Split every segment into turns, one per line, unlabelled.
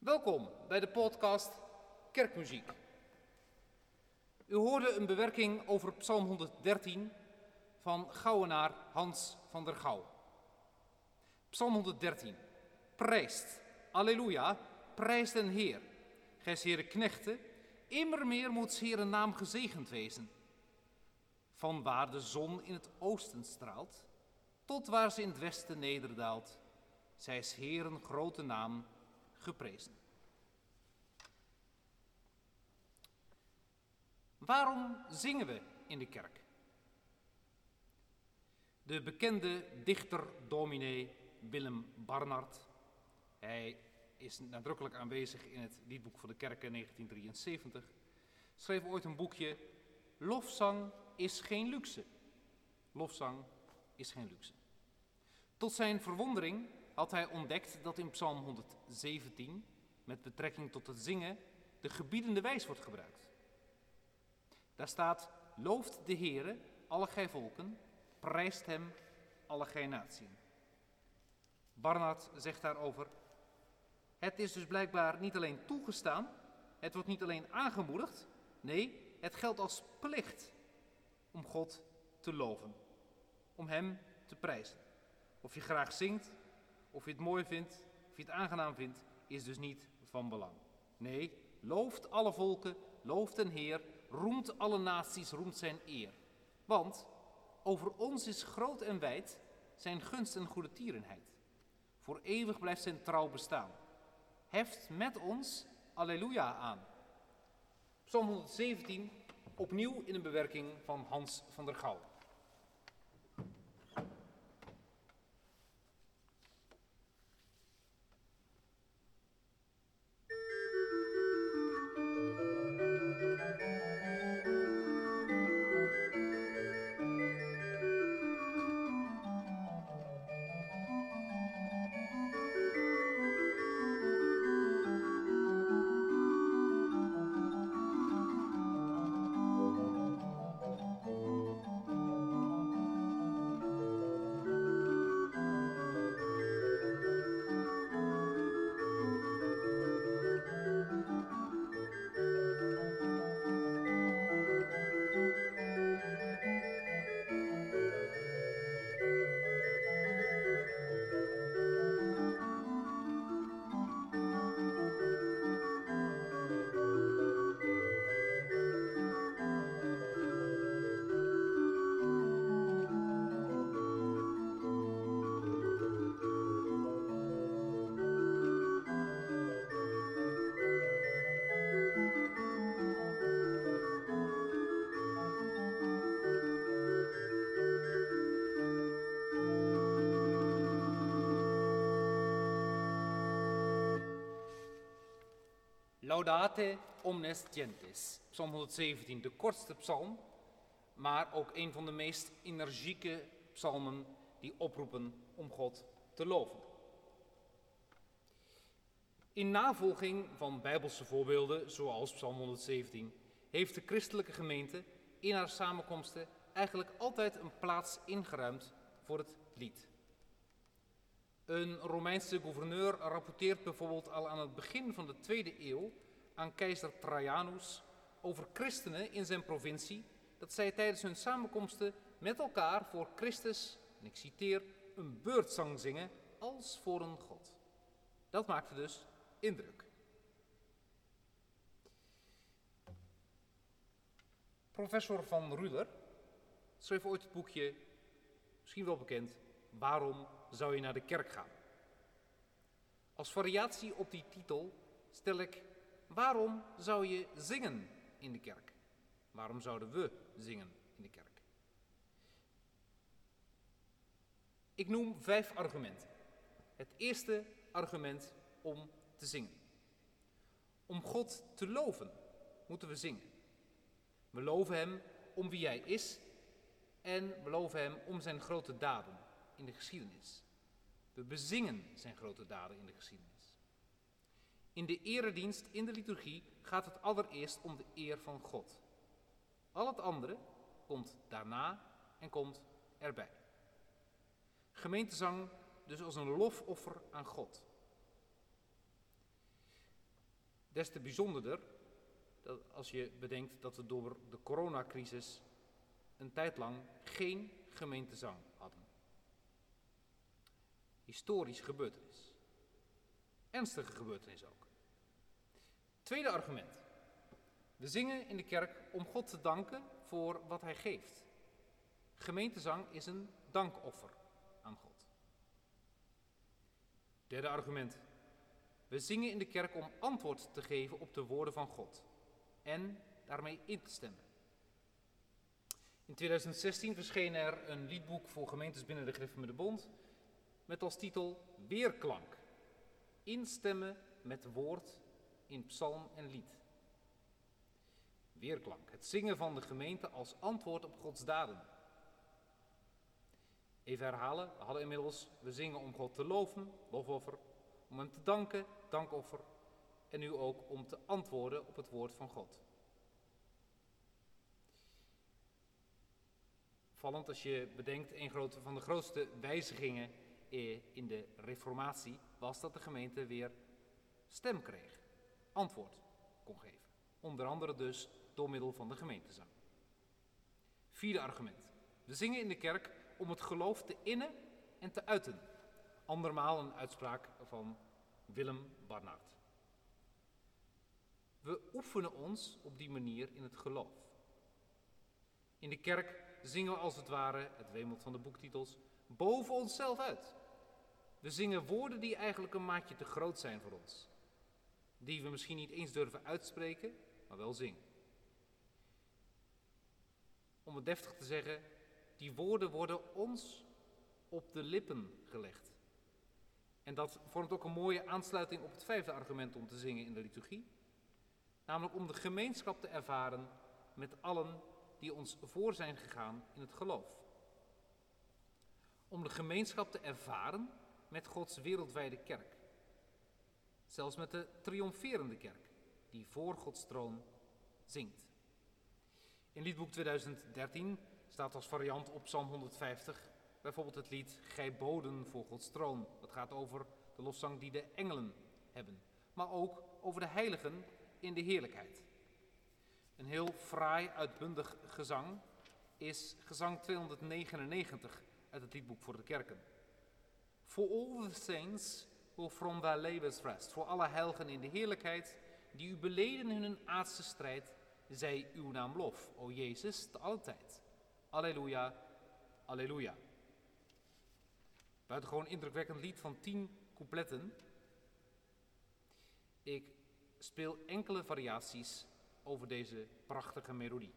Welkom bij de podcast Kerkmuziek. U hoorde een bewerking over Psalm 113 van Gouwenaar Hans van der Gouw. Psalm 113. Prijst, alleluia, prijst den Heer. Gij heren knechten, immer meer moet Heer naam gezegend wezen. Van waar de zon in het oosten straalt, tot waar ze in het westen nederdaalt, zij is Heeren grote naam geprezen. Waarom zingen we in de kerk? De bekende dichter dominee Willem Barnard, hij is nadrukkelijk aanwezig in het liedboek van de kerken 1973, schreef ooit een boekje Lofzang is geen luxe. Lofzang is geen luxe. Tot zijn verwondering had hij ontdekt dat in Psalm 117 met betrekking tot het zingen de gebiedende wijs wordt gebruikt. Daar staat, looft de Heere, alle gij volken, prijst hem, alle gij natieën. Barnard zegt daarover, het is dus blijkbaar niet alleen toegestaan, het wordt niet alleen aangemoedigd, nee, het geldt als plicht om God te loven, om Hem te prijzen. Of je graag zingt, of je het mooi vindt, of je het aangenaam vindt, is dus niet van belang. Nee, looft alle volken, looft een Heer, roemt alle naties, roemt zijn eer. Want over ons is groot en wijd zijn gunst en goede tierenheid. Voor eeuwig blijft zijn trouw bestaan. Heft met ons Alleluia aan. Psalm 117, opnieuw in een bewerking van Hans van der Gouw. Laudate omnes gentes. Psalm 117, de kortste psalm, maar ook een van de meest energieke psalmen die oproepen om God te loven. In navolging van bijbelse voorbeelden, zoals Psalm 117, heeft de christelijke gemeente in haar samenkomsten eigenlijk altijd een plaats ingeruimd voor het lied. Een Romeinse gouverneur rapporteert bijvoorbeeld al aan het begin van de tweede eeuw aan keizer Trajanus over christenen in zijn provincie dat zij tijdens hun samenkomsten met elkaar voor Christus, en ik citeer, een beurtzang zingen als voor een God. Dat maakte dus indruk. Professor van Ruler schreef ooit het boekje, misschien wel bekend, Waarom zou je naar de kerk gaan? Als variatie op die titel stel ik Waarom zou je zingen in de kerk? Waarom zouden we zingen in de kerk? Ik noem vijf argumenten. Het eerste argument om te zingen. Om God te loven moeten we zingen. We loven Hem om wie Hij is en we loven Hem om Zijn grote daden in de geschiedenis. We bezingen Zijn grote daden in de geschiedenis. In de eredienst, in de liturgie, gaat het allereerst om de eer van God. Al het andere komt daarna en komt erbij. Gemeentezang dus als een lofoffer aan God. Des te bijzonderder dat als je bedenkt dat we door de coronacrisis een tijd lang geen gemeentezang. Historisch gebeurtenis. Ernstige gebeurtenis ook. Tweede argument. We zingen in de kerk om God te danken voor wat Hij geeft. Gemeentezang is een dankoffer aan God. Derde argument. We zingen in de kerk om antwoord te geven op de woorden van God en daarmee in te stemmen. In 2016 verscheen er een liedboek voor gemeentes binnen de Gereformeerde Bond met als titel Weerklank. Instemmen met woord in psalm en lied. Weerklank, het zingen van de gemeente als antwoord op Gods daden. Even herhalen, we hadden inmiddels, we zingen om God te loven, lofoffer, om Hem te danken, dankoffer, en nu ook om te antwoorden op het woord van God. Vallend als je bedenkt, een van de grootste wijzigingen in de reformatie was dat de gemeente weer stem kreeg, antwoord kon geven. Onder andere dus door middel van de gemeentezang. Vierde argument. We zingen in de kerk om het geloof te innen en te uiten. Andermaal een uitspraak van Willem Barnard. We oefenen ons op die manier in het geloof. In de kerk zingen we als het ware, het wemelt van de boektitels, boven onszelf uit. We zingen woorden die eigenlijk een maatje te groot zijn voor ons. Die we misschien niet eens durven uitspreken, maar wel zingen. Om het deftig te zeggen, die woorden worden ons op de lippen gelegd. En dat vormt ook een mooie aansluiting op het vijfde argument om te zingen in de liturgie. Namelijk om de gemeenschap te ervaren met allen die ons voor zijn gegaan in het geloof. Om de gemeenschap te ervaren met Gods wereldwijde kerk. Zelfs met de triomferende kerk die voor Gods troon zingt. In liedboek 2013 staat als variant op Psalm 150 bijvoorbeeld het lied Gij boden voor Gods troon. Dat gaat over de lofzang die de engelen hebben, maar ook over de heiligen in de heerlijkheid. Een heel fraai, uitbundig gezang is gezang 299 uit het liedboek voor de kerken. For all the saints will from thy labors rest. Voor alle heiligen in de heerlijkheid, die u beleden in hun aardse strijd, zij uw naam lof, o Jezus, te alle tijd. Alleluia, alleluia. Buitengewoon indrukwekkend lied van tien coupletten. Ik speel enkele variaties over deze prachtige melodie.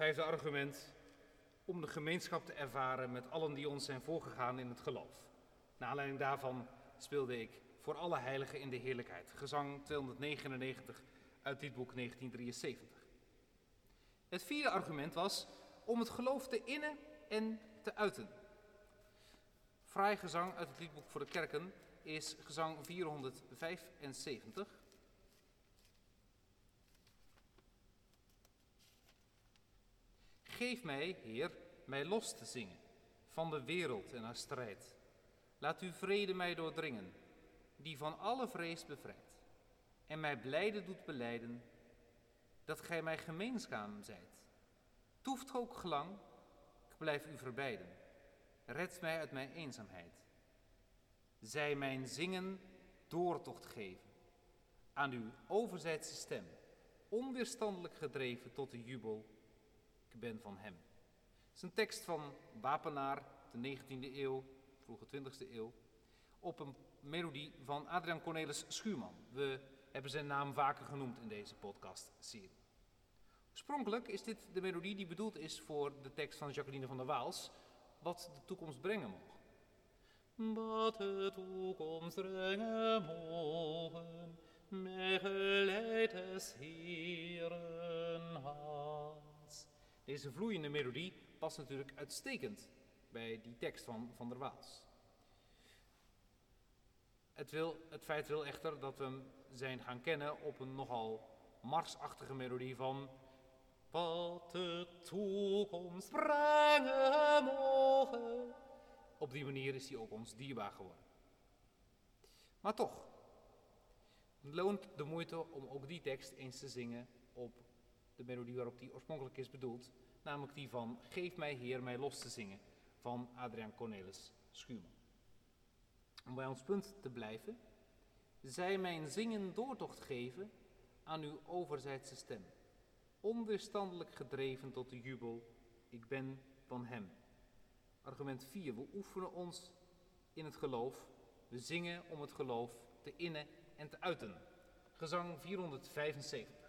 Vijfde argument, om de gemeenschap te ervaren met allen die ons zijn voorgegaan in het geloof. Naar aanleiding daarvan speelde ik voor alle heiligen in de heerlijkheid, gezang 299 uit dit boek 1973. Het vierde argument was om het geloof te innen en te uiten. Fraai gezang uit het liedboek voor de kerken is gezang 475. Geef mij, Heer, mij los te zingen van de wereld en haar strijd. Laat uw vrede mij doordringen, die van alle vrees bevrijdt. En mij blijde doet beleiden dat gij mij gemeenzaam zijt. Toeft ook gelang, ik blijf u verbijden. Red mij uit mijn eenzaamheid. Zij mijn zingen doortocht geven aan uw overzijdse stem, onweerstandelijk gedreven tot de jubel ik ben van hem. Het is een tekst van Wapenaar, de 19e eeuw, vroege 20e eeuw, op een melodie van Adriaan Cornelis Schuurman. We hebben zijn naam vaker genoemd in deze podcast-serie. Oorspronkelijk is dit de melodie die bedoeld is voor de tekst van Jacqueline van der Waals, wat de toekomst brengen mogen. Wat de toekomst brengen mogen, mij geleid es Heeren deze vloeiende melodie past natuurlijk uitstekend bij die tekst van Van der Waals. Het, wil, het feit wil echter dat we hem zijn gaan kennen op een nogal marsachtige melodie van Wat de toekomst brengen. Op die manier is hij ook ons dierbaar geworden. Maar toch, loont de moeite om ook die tekst eens te zingen op de melodie waarop die oorspronkelijk is bedoeld, namelijk die van Geef mij Heer mij los te zingen van Adriaan Cornelis Schuurman. Om bij ons punt te blijven, zij mijn zingen doortocht geven aan uw overzijdse stem, onweerstandelijk gedreven tot de jubel, ik ben van hem. Argument 4, we oefenen ons in het geloof, we zingen om het geloof te innen en te uiten. Gezang 475.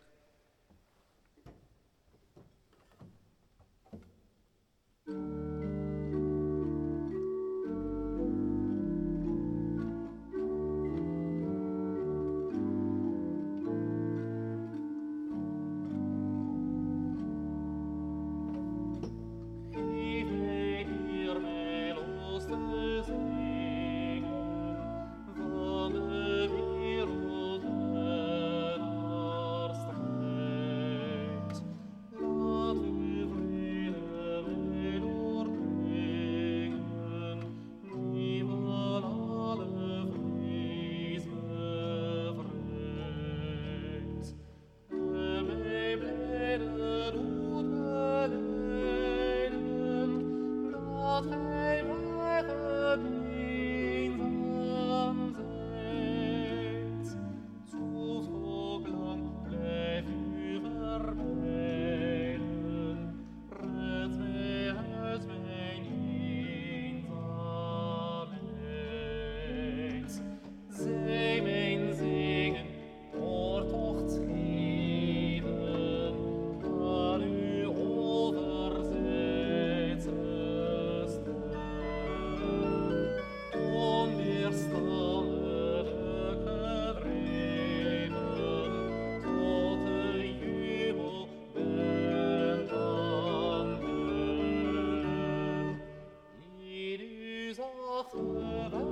forever.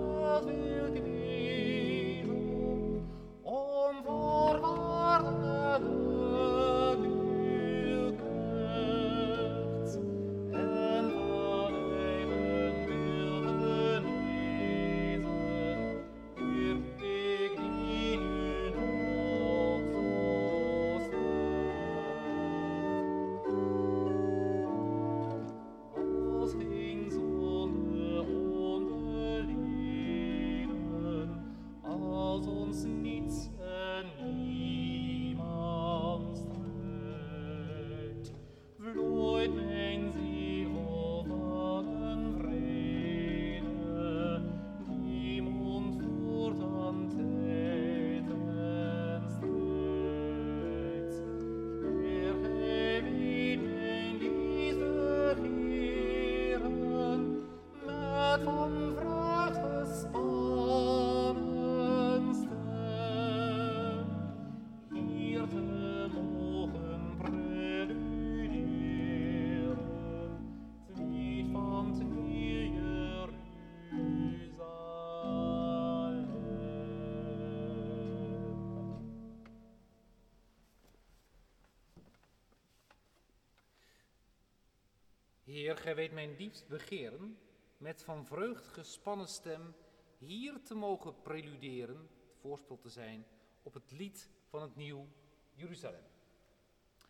Heer, gij weet mijn diepst begeren, met van vreugd gespannen stem, hier te mogen preluderen, het voorspel te zijn, op het lied van het nieuw Jeruzalem.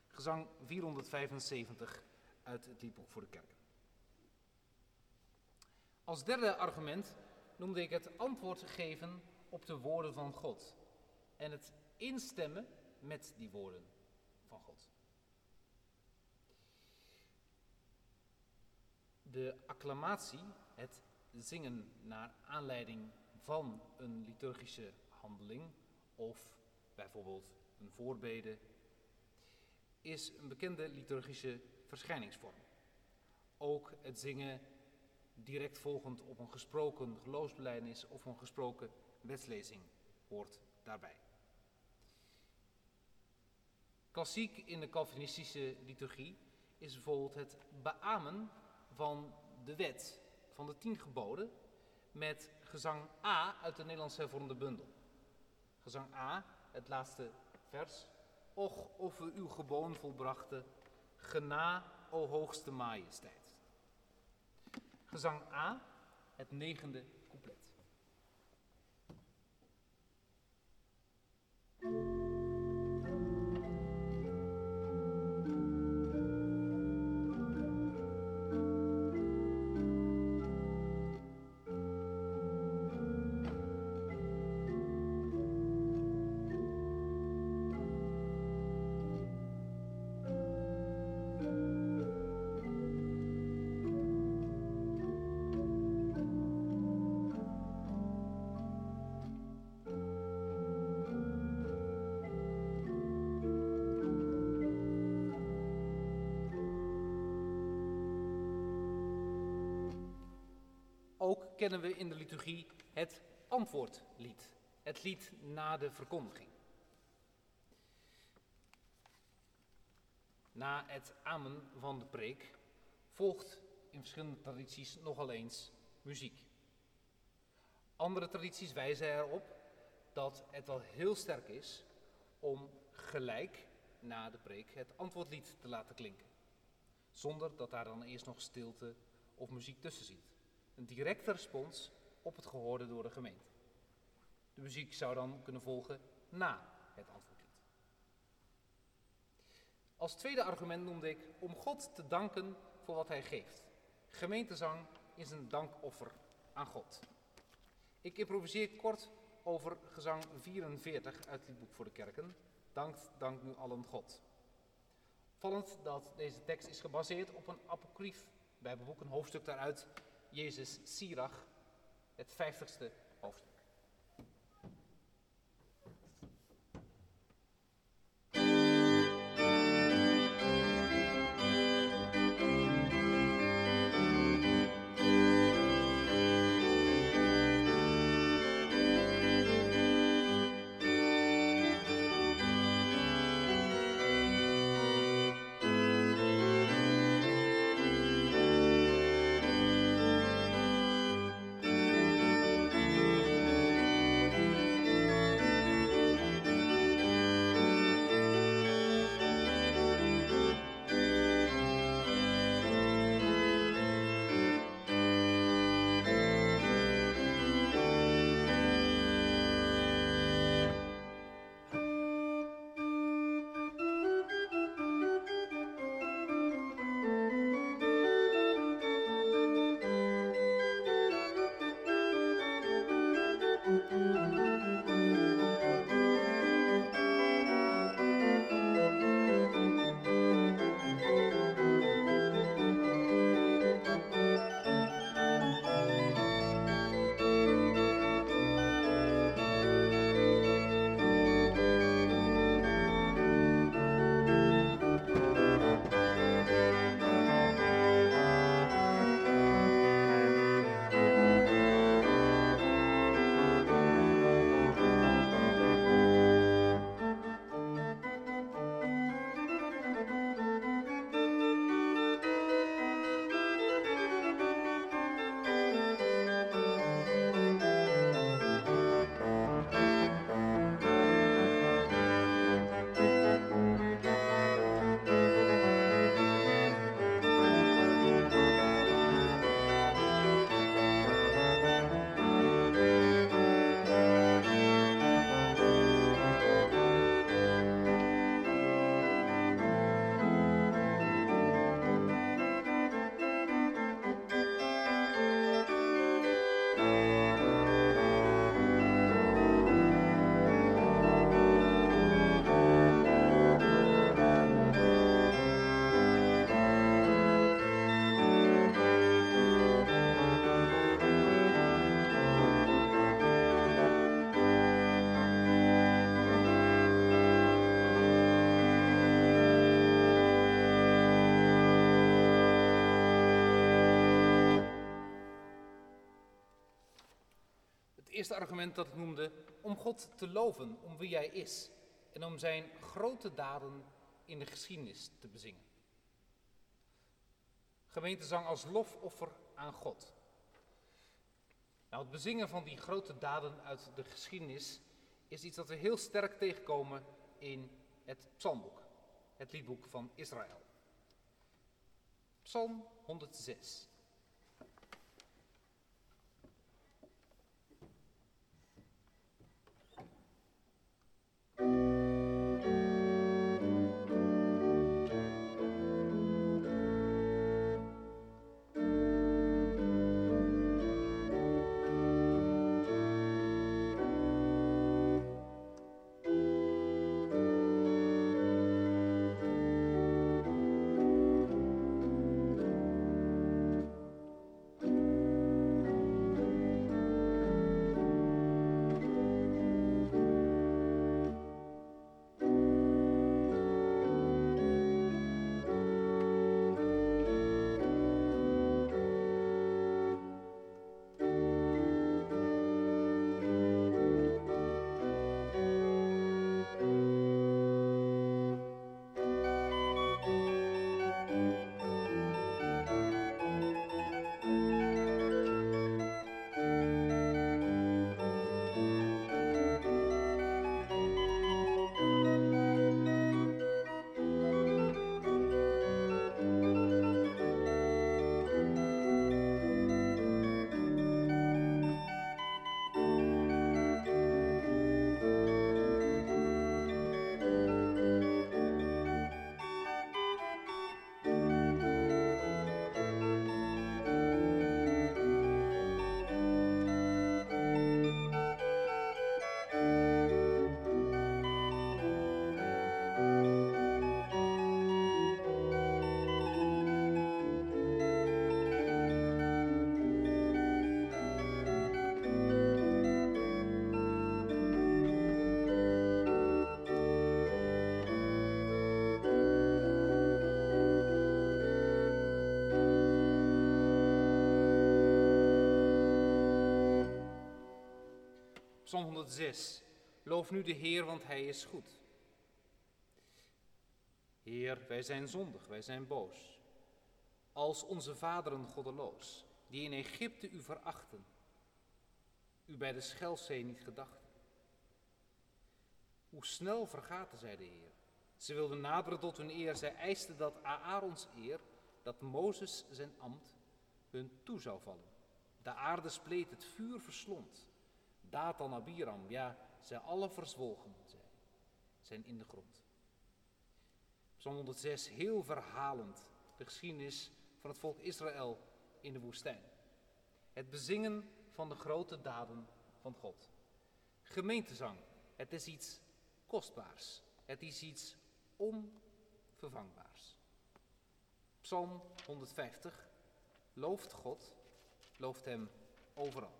Gezang 475 uit het liedboek voor de kerk. Als derde argument noemde ik het antwoord geven op de woorden van God en het instemmen met die woorden van God. De acclamatie, het zingen naar aanleiding van een liturgische handeling of bijvoorbeeld een voorbede, is een bekende liturgische verschijningsvorm. Ook het zingen direct volgend op een gesproken geloofsbelijdenis of een gesproken wetslezing hoort daarbij. Klassiek in de Calvinistische liturgie is bijvoorbeeld het beamen van de wet, van de tien geboden, met gezang A uit de Nederlandse hervormde bundel. Gezang A, het laatste vers. Och, of we uw geboon volbrachten, gena, o hoogste majesteit. Gezang A, het negende couplet. Kennen we in de liturgie het antwoordlied, het lied na de verkondiging. Na het amen van de preek volgt in verschillende tradities nogal eens muziek. Andere tradities wijzen erop dat het wel heel sterk is om gelijk na de preek het antwoordlied te laten klinken. Zonder dat daar dan eerst nog stilte of muziek tussen zit. Een directe respons op het gehoorde door de gemeente. De muziek zou dan kunnen volgen na het antwoordlied. Als tweede argument noemde ik om God te danken voor wat hij geeft. Gemeentezang is een dankoffer aan God. Ik improviseer kort over gezang 44 uit het boek voor de kerken. Dankt, dank nu allen God. Vallend dat deze tekst is gebaseerd op een apocryf bijbelboek, een hoofdstuk daaruit Jezus Sirach, het vijftigste hoofdstuk. Eerste argument dat ik noemde, om God te loven, om wie Hij is en om Zijn grote daden in de geschiedenis te bezingen. Gemeentezang als lofoffer aan God. Nou, het bezingen van die grote daden uit de geschiedenis is iets dat we heel sterk tegenkomen in het psalmboek, het liedboek van Israël. Psalm 106. Psalm 106. Loof nu de Heer, want Hij is goed. Heer, wij zijn zondig, wij zijn boos. Als onze vaderen goddeloos, die in Egypte u verachten, u bij de Schelzee niet gedachten. Hoe snel vergaten zij de Heer. Ze wilden naderen tot hun eer. Zij eisten dat Aarons eer, dat Mozes zijn ambt, hun toe zou vallen. De aarde spleet, het vuur verslond. Datan, Abiram, ja, zij alle verzwolgen zijn, zijn in de grond. Psalm 106, heel verhalend, de geschiedenis van het volk Israël in de woestijn. Het bezingen van de grote daden van God. Gemeentezang, het is iets kostbaars. Het is iets onvervangbaars. Psalm 150, looft God, looft Hem overal.